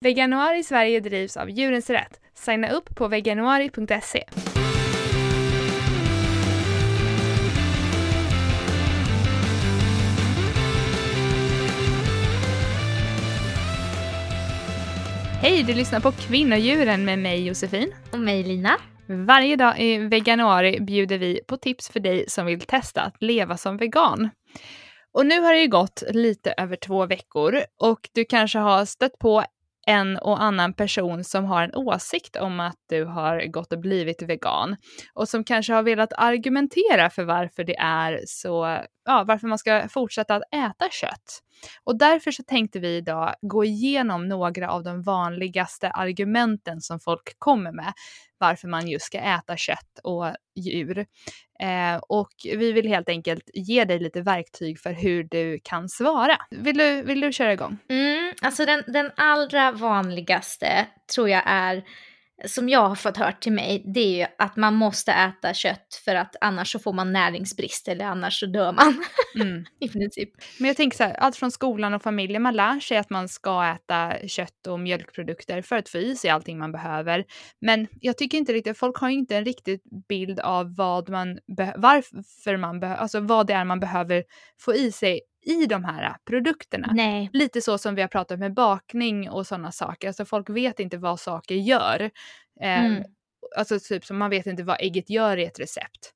Veganuari Sverige drivs av Djurens Rätt. Signa upp på veganuari.se. Hej, du lyssnar på Kvinnodjuren med mig Josefin. Och mig Lina. Varje dag i veganuari bjuder vi på tips för dig som vill testa att leva som vegan. Och nu har det ju gått lite över två veckor och du kanske har stött på en och annan person som har en åsikt om att du har gått och blivit vegan och som kanske har velat argumentera för varför det är så, ja, varför man ska fortsätta att äta kött. Och därför så tänkte vi idag gå igenom några av de vanligaste argumenten som folk kommer med varför man just ska äta kött och djur. Eh, och vi vill helt enkelt ge dig lite verktyg för hur du kan svara. Vill du, vill du köra igång? Mm, alltså den, den allra vanligaste tror jag är som jag har fått hört till mig, det är ju att man måste äta kött för att annars så får man näringsbrist eller annars så dör man. Mm. I princip. Men jag tänker så här, allt från skolan och familjen, man lär sig att man ska äta kött och mjölkprodukter för att få i sig allting man behöver. Men jag tycker inte riktigt, folk har ju inte en riktig bild av vad man varför man behöver, alltså vad det är man behöver få i sig i de här produkterna. Nej. Lite så som vi har pratat med bakning och sådana saker. Alltså folk vet inte vad saker gör. Eh, mm. Alltså typ som man vet inte vad ägget gör i ett recept.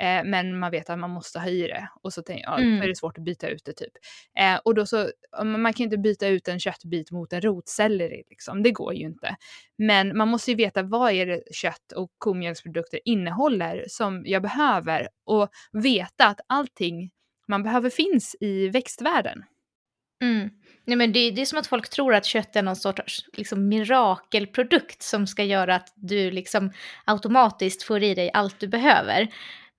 Eh, men man vet att man måste ha i det och så tänk, ja, mm. är det svårt att byta ut det typ. Eh, och då så, man kan inte byta ut en köttbit mot en rotselleri liksom, det går ju inte. Men man måste ju veta vad är det kött och komjölksprodukter innehåller som jag behöver och veta att allting man behöver finns i växtvärlden. Mm. Nej, men det, det, är som att folk tror att kött är någon sorts liksom, mirakelprodukt som ska göra att du liksom, automatiskt får i dig allt du behöver.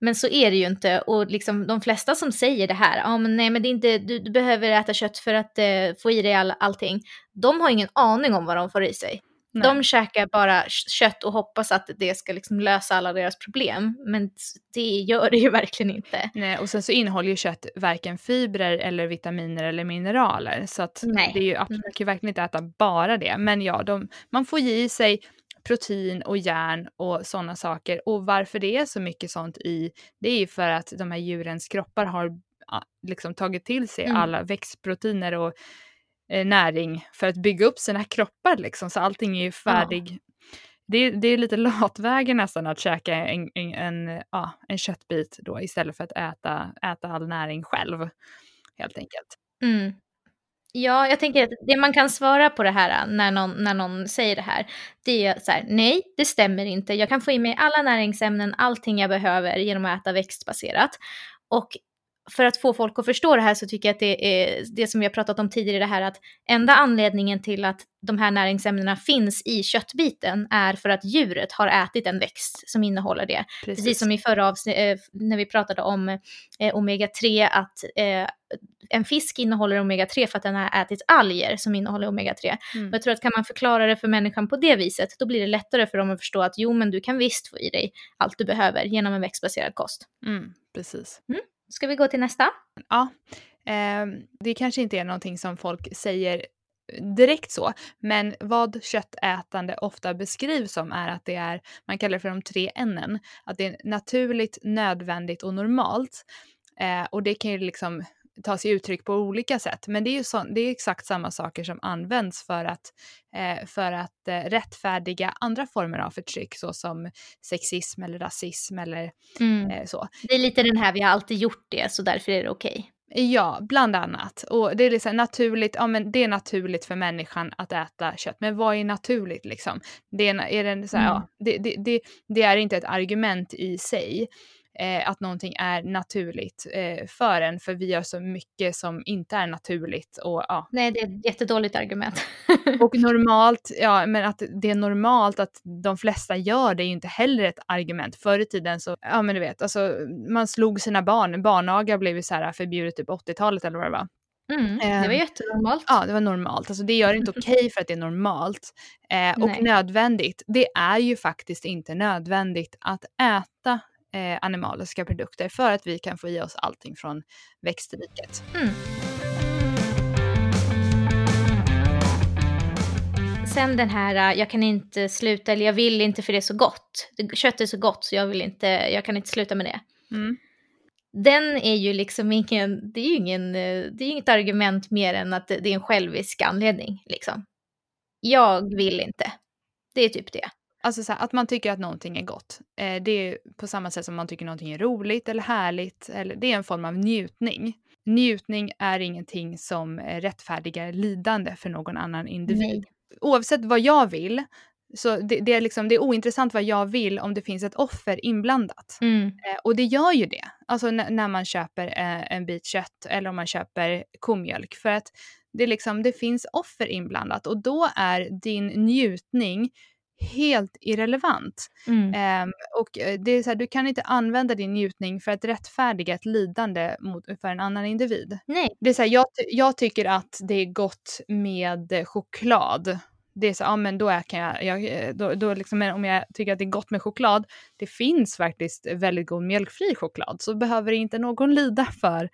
Men så är det ju inte. Och liksom, de flesta som säger det här, ah, men nej men det är inte, du, du behöver äta kött för att eh, få i dig all, allting. De har ingen aning om vad de får i sig. Nej. De käkar bara kött och hoppas att det ska liksom lösa alla deras problem. Men det gör det ju verkligen inte. Nej, och sen så innehåller ju kött varken fibrer eller vitaminer eller mineraler. Så att Nej. det är ju absolut, man kan verkligen inte äta bara det. Men ja, de, man får ge i sig protein och järn och sådana saker. Och varför det är så mycket sånt i, det är ju för att de här djurens kroppar har liksom tagit till sig mm. alla växtproteiner och näring för att bygga upp sina kroppar liksom, så allting är ju färdig. Ja. Det, det, är lite latvägen nästan att käka en, en, en, ja, en köttbit då istället för att äta, äta all näring själv. Helt enkelt. Mm. Ja, jag tänker att det man kan svara på det här när någon, när någon säger det här, det är så här, nej, det stämmer inte. Jag kan få i mig alla näringsämnen, allting jag behöver genom att äta växtbaserat. Och för att få folk att förstå det här så tycker jag att det är det som vi har pratat om tidigare, det här att enda anledningen till att de här näringsämnena finns i köttbiten är för att djuret har ätit en växt som innehåller det. Precis, Precis som i förra avsnittet eh, när vi pratade om eh, omega-3, att eh, en fisk innehåller omega-3 för att den har ätit alger som innehåller omega-3. Mm. Jag tror att kan man förklara det för människan på det viset, då blir det lättare för dem att förstå att jo, men du kan visst få i dig allt du behöver genom en växtbaserad kost. Mm, precis. Mm. Ska vi gå till nästa? Ja. Eh, det kanske inte är någonting som folk säger direkt så, men vad köttätande ofta beskrivs som är att det är, man kallar det för de tre N, att det är naturligt, nödvändigt och normalt. Eh, och det kan ju liksom ta sig uttryck på olika sätt. Men det är ju så, det är exakt samma saker som används för att, eh, för att eh, rättfärdiga andra former av förtryck såsom sexism eller rasism eller mm. eh, så. Det är lite den här, vi har alltid gjort det så därför är det okej. Okay. Ja, bland annat. Och det är liksom naturligt, ja men det är naturligt för människan att äta kött. Men vad är naturligt liksom? Det är, är det, så här, mm. ja, det, det, det, det, är inte ett argument i sig eh, att någonting är naturligt eh, för en, för vi gör så mycket som inte är naturligt. Och, ja. Nej, det är ett jättedåligt argument. och normalt, ja men att det är normalt att de flesta gör det är ju inte heller ett argument. Förr i tiden så, ja men du vet, alltså man slog sina barn, barnaga blev ju så här förbjudet typ 80-talet eller vad det var. Mm, det var ehm, jättenormalt. Ja, det var normalt. Alltså, det gör det inte okej okay för att det är normalt. Eh, och nödvändigt, det är ju faktiskt inte nödvändigt att äta eh, animaliska produkter för att vi kan få i oss allting från växtriket. Mm. sen den här, jag kan inte sluta, eller jag vill inte för det är så gott. Kött är så gott så jag vill inte, jag kan inte sluta med det. Mm. Den är ju liksom ingen, det är ju ingen, det är inget argument mer än att det är en självisk anledning liksom. Jag vill inte. Det är typ det. Alltså så här, att man tycker att någonting är gott. Eh, det är på samma sätt som man tycker någonting är roligt eller härligt. Eller, det är en form av njutning. Njutning är ingenting som rättfärdigar lidande för någon annan individ. Nej. Oavsett vad jag vill, så det, det, är liksom, det är ointressant vad jag vill om det finns ett offer inblandat. Mm. Eh, och det gör ju det, alltså när man köper eh, en bit kött eller om man köper komjölk. För att det, liksom, det finns offer inblandat och då är din njutning helt irrelevant. Mm. Ehm, och eh, det är så här, du kan inte använda din njutning för att rättfärdiga ett lidande mot, för en annan individ. Nej. Det är så här, jag, jag tycker att det är gott med eh, choklad. Det är så, ja men då är, kan jag, jag eh, då, då liksom, men om jag tycker att det är gott med choklad, det finns faktiskt väldigt god mjölkfri choklad, så behöver inte någon lida för,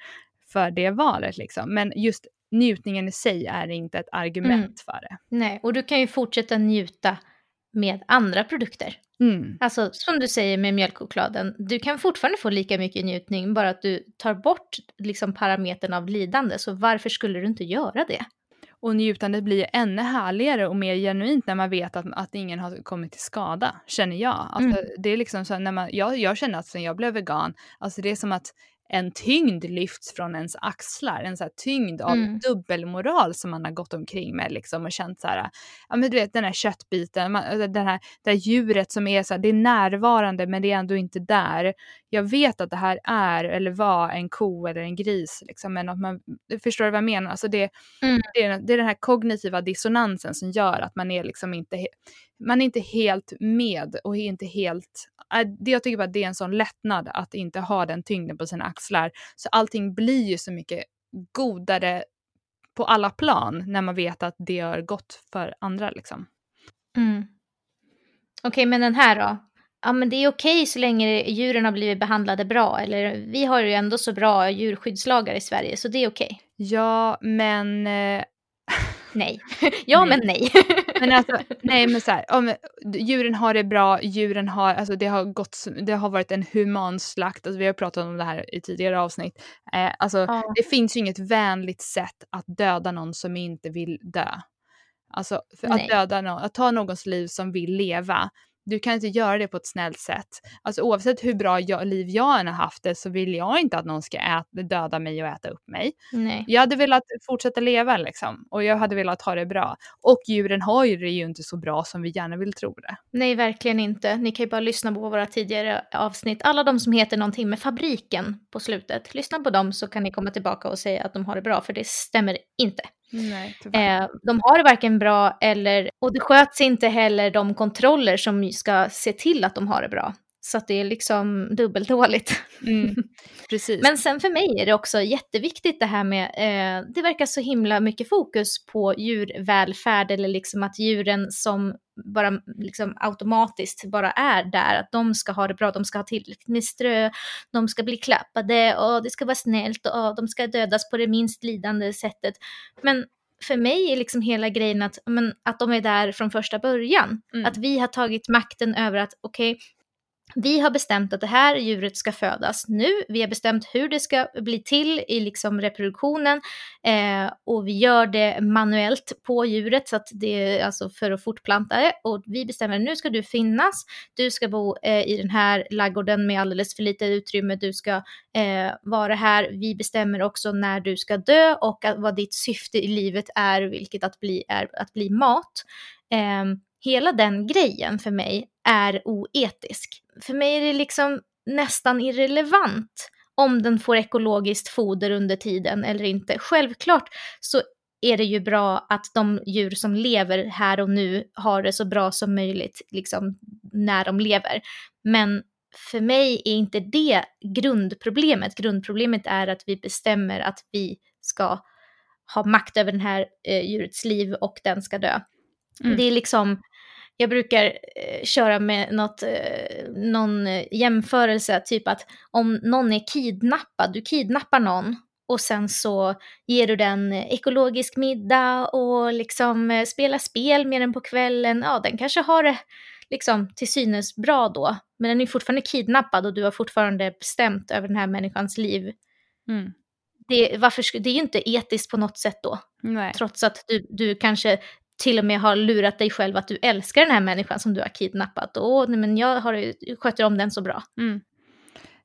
för det valet liksom. Men just njutningen i sig är inte ett argument Mm. för det. Nej, och du kan ju fortsätta njuta med andra produkter. Mm. Alltså som du säger med mjölkchokladen, du kan fortfarande få lika mycket njutning bara att du tar bort liksom parametern av lidande. Så varför skulle du inte göra det? Och njutandet blir ännu härligare och mer genuint när man vet att, att ingen har kommit till skada, känner jag. Alltså, Mm. Det är liksom så när man, jag, jag känner att sen jag blev vegan, alltså det är som att en tyngd lyfts från ens axlar, en så tyngd av Mm. dubbelmoral som man har gått omkring med liksom och känt så här, ja men du vet den här köttbiten, man, alltså, den här, det här djuret som är så här, det är närvarande men det är ändå inte där. Jag vet att det här är eller var en ko eller en gris liksom, men att man, förstår du vad jag menar? Alltså det, Mm. det, är, det är den här kognitiva dissonansen som gör att man är liksom inte, man är inte helt med och är inte helt, äh, det, jag tycker bara det är en sån lättnad att inte ha den tyngden på sina axlar. Så allting blir ju så mycket godare på alla plan när man vet att det gör gott för andra liksom. Mm. Okej, men den här då? Ja, men det är okej så länge djuren har blivit behandlade bra. Eller vi har ju ändå så bra djurskyddslagar i Sverige, så det är okej. Ja, men eh, Nej. ja, Nej. men nej. Men alltså, nej men så här, om, djuren har det bra, djuren har, alltså det har gått, det har varit en human slakt, alltså vi har pratat om det här i tidigare avsnitt. Eh, alltså Ja. det finns ju inget vänligt sätt att döda någon som inte vill dö. Alltså att döda någon, att ta någons liv som vill leva, du kan inte göra det på ett snällt sätt. Alltså oavsett hur bra jag, liv jag än har haft det så vill jag inte att någon ska äta, döda mig och äta upp mig. nej. Jag hade velat fortsätta leva liksom och jag hade velat ha det bra. Och djuren har ju det ju inte så bra som vi gärna vill tro det. Nej, verkligen inte. Ni kan ju bara lyssna på våra tidigare avsnitt. Alla de som heter någonting med fabriken på slutet. Lyssna på dem så kan ni komma tillbaka och säga att de har det bra, för det stämmer inte. Nej, Eh, de har det varken bra eller, och det sköts inte heller de kontroller som ska se till att de har det bra. Så att det är liksom dubbeldåligt. mm, precis. Men sen för mig är det också jätteviktigt det här med, eh, det verkar så himla mycket fokus på djurvälfärd eller liksom att djuren som bara liksom automatiskt bara är där, att de ska ha det bra, de ska ha tillräckligt med strö, de ska bli klappade och det ska vara snällt och de ska dödas på det minst lidande sättet. Men för mig är liksom hela grejen att, men, att de är där från första början. Mm. Att vi har tagit makten över att okej, vi har bestämt att det här djuret ska födas nu. Vi har bestämt hur det ska bli till i liksom reproduktionen eh, och vi gör det manuellt på djuret så att det är alltså för att fortplanta det. Och vi bestämmer nu ska du finnas. Du ska bo eh, i den här laggården med alldeles för lite utrymme. Du ska eh, vara här. Vi bestämmer också när du ska dö och att, vad ditt syfte i livet är, vilket att bli, är att bli mat. Ehm, hela den grejen för mig är oetisk. För mig är det liksom nästan irrelevant om den får ekologiskt foder under tiden eller inte. Självklart så är det ju bra att de djur som lever här och nu har det så bra som möjligt liksom, när de lever. Men för mig är inte det grundproblemet. Grundproblemet är att vi bestämmer att vi ska ha makt över den här eh, djurets liv och den ska dö. Mm. Det är liksom, jag brukar eh, köra med något, eh, någon eh, jämförelse, typ att om någon är kidnappad, du kidnappar någon och sen så ger du den ekologisk middag och liksom eh, spelar spel med den på kvällen, ja den kanske har det liksom till synes bra då, men den är fortfarande kidnappad och du har fortfarande bestämt över den här människans liv. Mm. Det, varför, det är ju inte etiskt på något sätt då, Nej. trots att du, du kanske till och med har lurat dig själv att du älskar den här människan som du har kidnappat. Åh, nej, men jag har, sköter om den så bra. Mm.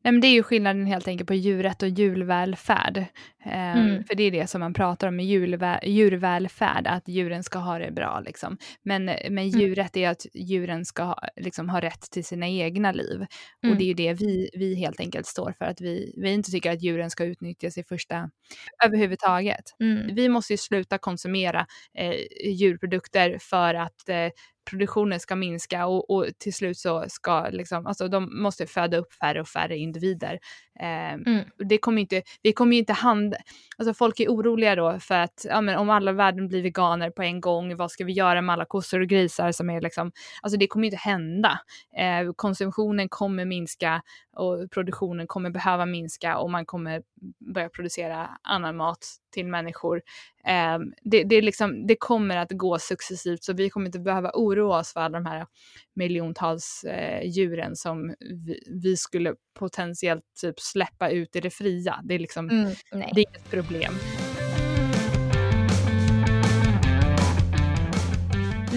Nej, men det är ju skillnaden helt enkelt på djurrätt och djurvälfärd. Eh, mm. För det är det som man pratar om med djurvä djurvälfärd, att djuren ska ha det bra. Liksom. Men, men mm. djurrätt är att djuren ska ha, liksom, ha rätt till sina egna liv. Mm. Och det är ju det vi, vi helt enkelt står för, att vi, vi inte tycker att djuren ska utnyttjas i första överhuvudtaget. Mm. Vi måste ju sluta konsumera eh, djurprodukter för att eh, produktionen ska minska och, och, till slut så ska liksom, alltså de måste föda upp färre och färre individer. Eh, mm. det kommer inte, vi kommer ju inte hand, alltså folk är oroliga då för att ja, men om alla världen blir veganer på en gång, vad ska vi göra med alla kossor och grisar som är liksom, alltså det kommer inte hända. Eh, konsumtionen kommer minska och produktionen kommer behöva minska och man kommer börja producera annan mat till människor. Eh, det, det, liksom, det kommer att gå successivt så vi kommer inte behöva oroa oss för alla de här miljontals eh, djuren som vi, vi, skulle potentiellt typ släppa ut i det fria. Det är liksom, mm, det är inget problem.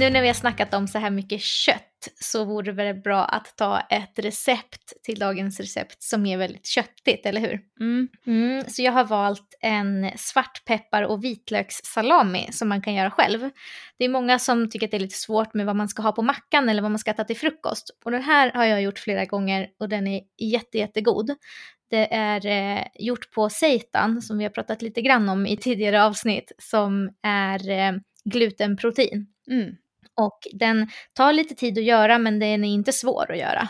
Nu när vi har snackat om så här mycket kött så vore det väl bra att ta ett recept till dagens recept som är väldigt köttigt, eller hur? Mm. Mm, så jag har valt en svartpeppar och vitlökssalami som man kan göra själv. Det är många som tycker att det är lite svårt med vad man ska ha på mackan eller vad man ska äta till frukost. Och den här har jag gjort flera gånger och den är jätte, jättegod. Det är eh, gjort på seitan som vi har pratat lite grann om i tidigare avsnitt som är eh, glutenprotein. Mm. Och den tar lite tid att göra men den är inte svår att göra.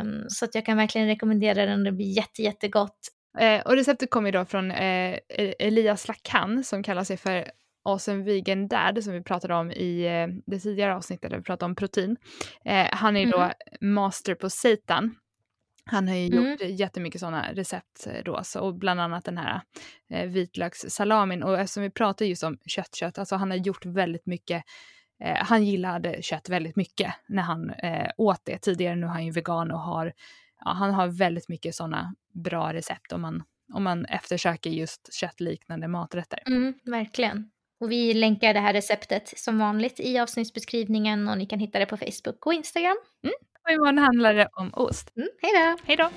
Um, så att jag kan verkligen rekommendera den, det blir jätte, jättegott. Eh, och receptet kommer då från eh, Elias Lacan som kallar sig för Awesome Vegan Dad som vi pratade om i eh, det tidigare avsnittet där vi pratade om protein. Han är då mm. master på seitan. Han har ju mm. gjort jättemycket sådana recept då, så, och bland annat den här eh, vitlökssalamin. Och eftersom vi pratar just om köttkött, alltså han har gjort väldigt mycket Eh, han gillade kött väldigt mycket när han eh, åt det tidigare. Nu är han ju vegan och har, ja, han har väldigt mycket sådana bra recept om man, om man eftersöker just köttliknande maträtter. Mm, verkligen. Och vi länkar det här receptet som vanligt i avsnittsbeskrivningen och ni kan hitta det på Facebook och Instagram. Mm. Och imorgon handlar det om ost. Mm, hej då! Hej då!